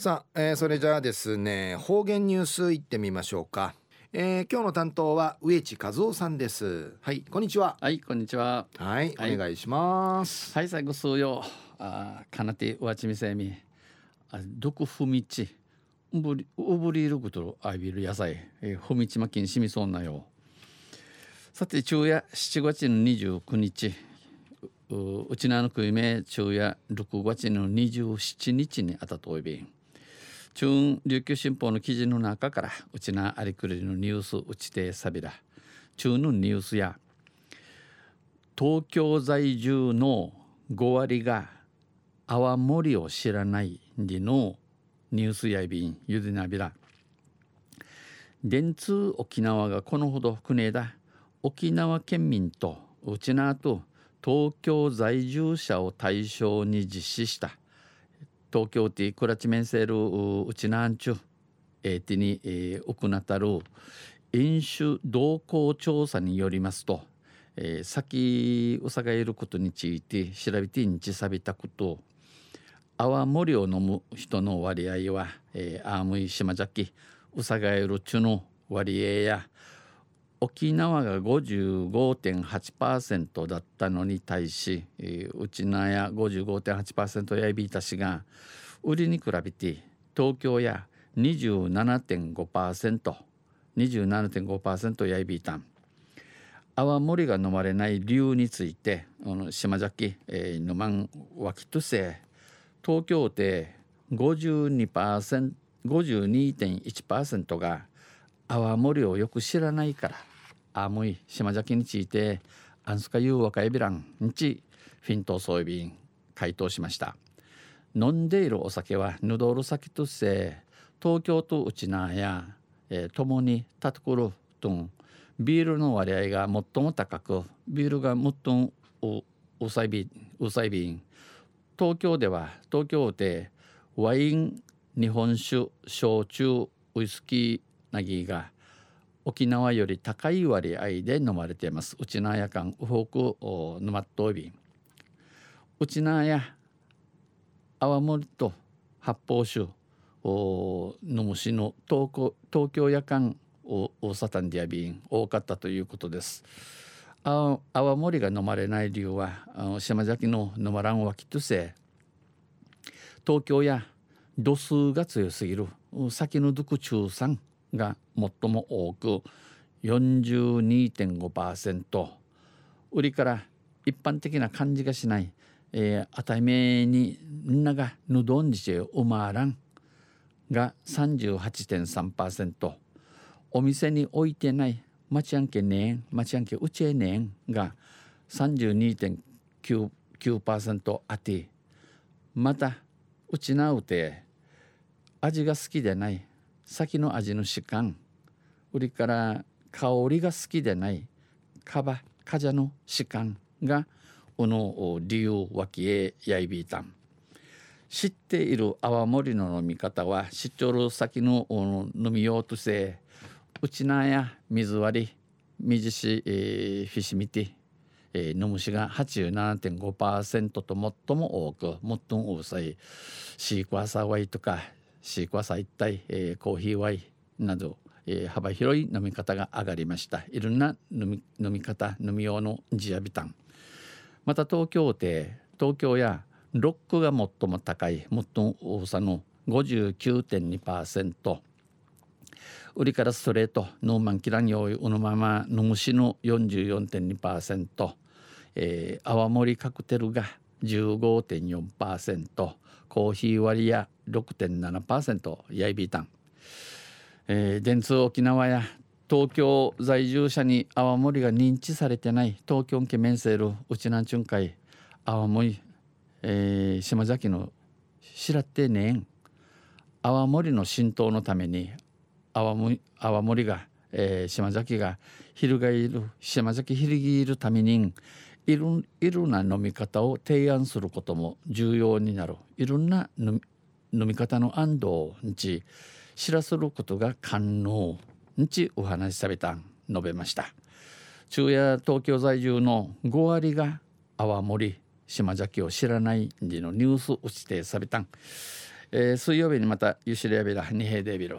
さあ、えー、それじゃあですね方言ニュースいってみましょうか、えー、今日の担当は植地和夫さんです。はいこんにちは。はいこんにちは。はい、はい、お願いします。はい最後数よ。あかなてわちみせみ。あどこふみちうぶりうぶりることあいびる野菜、えー、ふみちまきんしみそうなよ。さて昼夜7月の29日。うちなのくいめ昼夜6月の27日にあたといびん中琉球新報の記事の中からうちなありくりのニュースうちてさびら中のニュースや東京在住の5割が泡盛を知らないでのニュースやいびんゆでなびら。電通沖縄がこのほど国枝沖縄県民とうちなと東京在住者を対象に実施した。東京ティクラチメンセルうちなんちゅえー、ティに、えー、行ったる飲酒動向調査によりますと、えー、先うさがいることについて調べてんちさびたこと泡盛を飲む人の割合は、えー、アームイ島崎うさがえるちゅの割合や沖縄が55.8%だったのに対し、えー、うちなや55.8%やいびいたしが売りに比べて東京や 27.5%27.5% やいびいたん。泡盛が飲まれない理由について島崎、えー、飲まんわきとせ東京で 52%52.1% が泡盛をよく知らないからあむい島崎についてアンスカユーワカエビランにちフィントソイビン回答しました。飲んでいるお酒はヌドール酒として東京とウチナーや、えー、共にタトクルトンビールの割合が最も高くビールが最もうさいびうさいびん。東京では東京でワイン日本酒焼酎ウイスキーなぎが沖縄より高い割合で飲まれています。うちなやかんウホーク沼っとびうちなや泡盛と発泡酒飲むしの東京東京夜間大サタンディアビン多かったということです。泡盛が飲まれない理由は島崎の飲まらんわきとせ東京や度数が強すぎる先の毒中酸が最も多く42.5%売りから一般的な感じがしない、えー、あたいめにみんながぬどんじちうまらんが38.3%お店に置いてないまちゃんけねんまちゃんけうちえねんが32.9%あてまたうちなうて味が好きでない先の味の疾患売りから香りが好きでない。カバカジャの疾患がこの理由脇へやいびいたん。知っている泡盛の飲み方は知っちょる先の飲みようとせうちなや水割り水し、えー、フィシミティ、え、飲むしが87.5%と最も多く最も多さいシークワーサーワイとかシークワサ一体、えー、コーヒーワイなど、えー、幅広い飲み方が上がりました。いろんな飲み飲み方飲み用のジアビタンまた東京で東京やロックが最も高い最も多さの59.2%売りからストレートノーマンキランヨーのままのむしの44.2%、えー、泡盛カクテルが15.4%コーヒー割りや6.7%ヤイビータン、えー、電通沖縄や東京在住者に泡盛が認知されてない東京ケメンセールうちなんちゅんかい泡盛、えー、島崎の白ってねん泡盛の浸透のために泡盛が、えー、島崎が翻る島崎翻るためにいろいろな飲み方を提案することも重要になる。いろんな飲み方の安堵に知らせることが可能にお話しされたん述べました。昼夜東京在住の5割が泡盛島崎を知らないでのニュースを指定されたん。えー、水曜日にまたユシレアビラ二平デビル